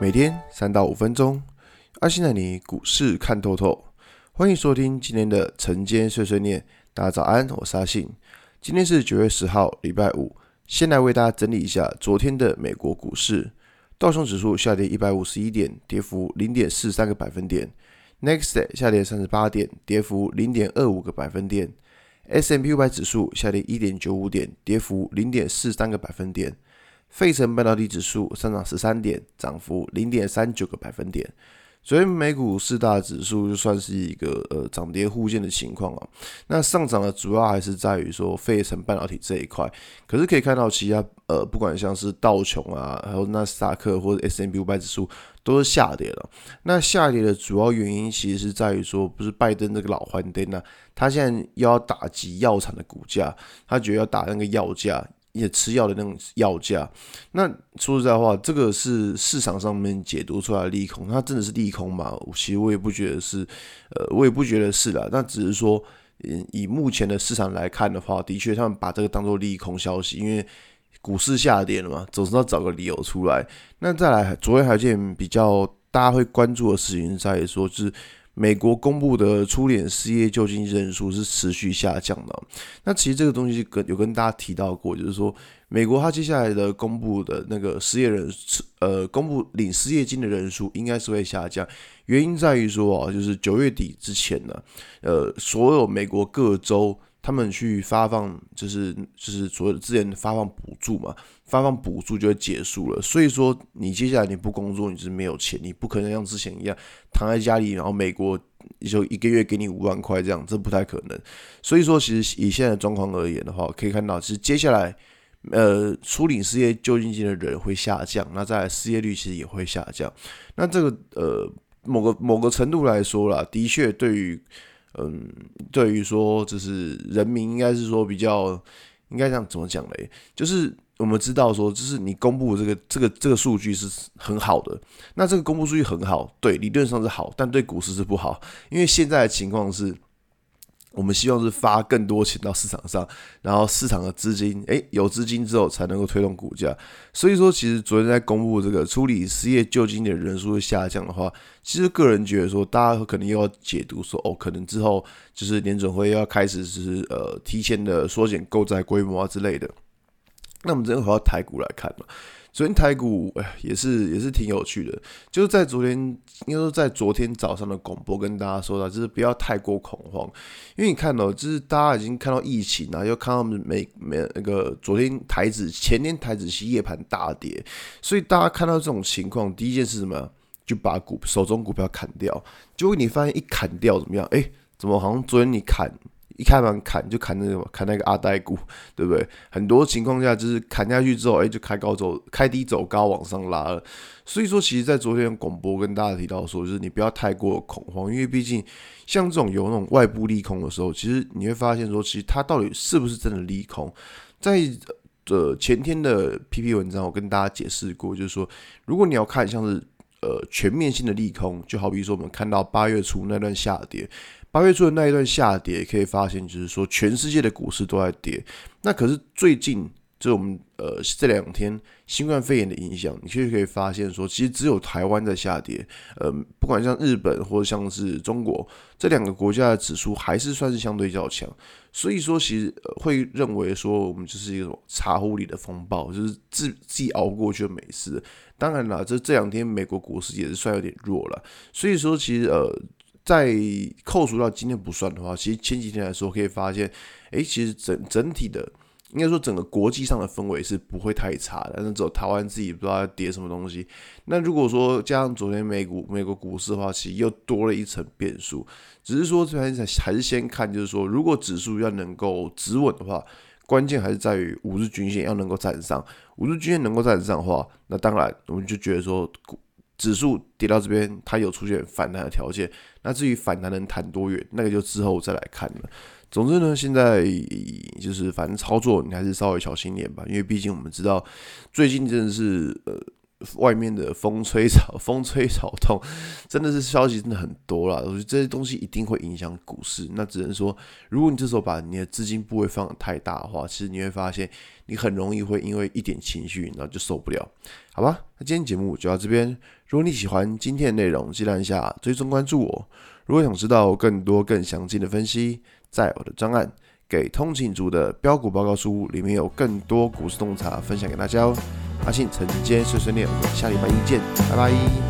每天三到五分钟，阿信带你股市看透透。欢迎收听今天的晨间碎碎念。大家早安，我是阿信。今天是九月十号，礼拜五。先来为大家整理一下昨天的美国股市。道琼指数下跌一百五十一点，跌幅零点四三个百分点。Next 下跌三十八点，跌幅零点二五个百分点。S&P 五百指数下跌一点九五点，跌幅零点四三个百分点。费城半导体指数上涨十三点，涨幅零点三九个百分点。昨天美股四大指数就算是一个呃涨跌互见的情况啊。那上涨的主要还是在于说费城半导体这一块。可是可以看到其他呃不管像是道琼啊，还有纳斯达克或者 S M B 五百指数都是下跌了。那下跌的主要原因其实是在于说，不是拜登这个老黄灯呢，他现在又要打击药厂的股价，他觉得要打那个药价。也吃药的那种药价，那说实在话，这个是市场上面解读出来的利空，它真的是利空吗？其实我也不觉得是，呃，我也不觉得是啦。那只是说，嗯，以目前的市场来看的话，的确他们把这个当做利空消息，因为股市下跌了嘛，总是要找个理由出来。那再来，昨天还有件比较大家会关注的事情在于说，是。美国公布的初领失业救济人数是持续下降的。那其实这个东西跟有跟大家提到过，就是说美国它接下来的公布的那个失业人，呃，公布领失业金的人数应该是会下降。原因在于说啊，就是九月底之前呢，呃，所有美国各州。他们去发放，就是就是所有的资源发放补助嘛，发放补助就会结束了。所以说，你接下来你不工作，你是没有钱，你不可能像之前一样躺在家里，然后美国就一个月给你五万块这样，这不太可能。所以说，其实以现在的状况而言的话，可以看到，其实接下来，呃，初领失业救济金的人会下降，那再来失业率其实也会下降。那这个呃，某个某个程度来说啦，的确对于。嗯，对于说，就是人民应该是说比较，应该这样怎么讲嘞？就是我们知道说，就是你公布这个这个这个数据是很好的，那这个公布数据很好，对，理论上是好，但对股市是不好，因为现在的情况是。我们希望是发更多钱到市场上，然后市场的资金，诶，有资金之后才能够推动股价。所以说，其实昨天在公布这个处理失业救济的人数会下降的话，其实个人觉得说，大家可能又要解读说，哦，可能之后就是联准会要开始就是呃提前的缩减购债规模啊之类的。那我们这边回到台股来看嘛。昨天台股哎也是也是挺有趣的，就是在昨天应该说在昨天早上的广播跟大家说到，就是不要太过恐慌，因为你看到就是大家已经看到疫情啊，又看到美美那个昨天台指前天台指期夜盘大跌，所以大家看到这种情况，第一件事什么，就把股手中股票砍掉，结果你发现一砍掉怎么样？哎，怎么好像昨天你砍？一开盘砍就砍那个砍那个阿呆股，对不对？很多情况下就是砍下去之后，哎，就开高走，开低走高往上拉了。所以说，其实，在昨天广播跟大家提到说，就是你不要太过恐慌，因为毕竟像这种有那种外部利空的时候，其实你会发现说，其实它到底是不是真的利空？在呃前天的 PP 文章，我跟大家解释过，就是说，如果你要看像是呃全面性的利空，就好比说我们看到八月初那段下跌。八月初的那一段下跌，可以发现，就是说全世界的股市都在跌。那可是最近，就我们呃这两天新冠肺炎的影响，你其实可以发现说，其实只有台湾在下跌。呃，不管像日本或者像是中国这两个国家的指数，还是算是相对较强。所以说，其实会认为说，我们就是一种茶壶里的风暴，就是自自己熬过去就没事。当然了，这这两天美国股市也是算有点弱了。所以说，其实呃。在扣除到今天不算的话，其实前几天来说可以发现，诶，其实整整体的，应该说整个国际上的氛围是不会太差的，但是只有台湾自己不知道要跌什么东西。那如果说加上昨天美股美国股市的话，其实又多了一层变数。只是说这边还是先看，就是说如果指数要能够止稳的话，关键还是在于五日均线要能够站上。五日均线能够站上的话，那当然我们就觉得说。指数跌到这边，它有出现反弹的条件。那至于反弹能弹多远，那个就之后再来看了。总之呢，现在就是反正操作你还是稍微小心点吧，因为毕竟我们知道最近真的是呃外面的风吹草 风吹草动，真的是消息真的很多啦。我觉得这些东西一定会影响股市。那只能说，如果你这时候把你的资金部位放得太大的话，其实你会发现你很容易会因为一点情绪，然后就受不了。好吧，那今天节目就到这边。如果你喜欢今天的内容，记得按下追踪关注我。如果想知道更多更详尽的分析，在我的专案《给通勤族的标股报告书》里面有更多股市洞察分享给大家哦。阿信晨间碎碎念，我们下礼拜一见，拜拜。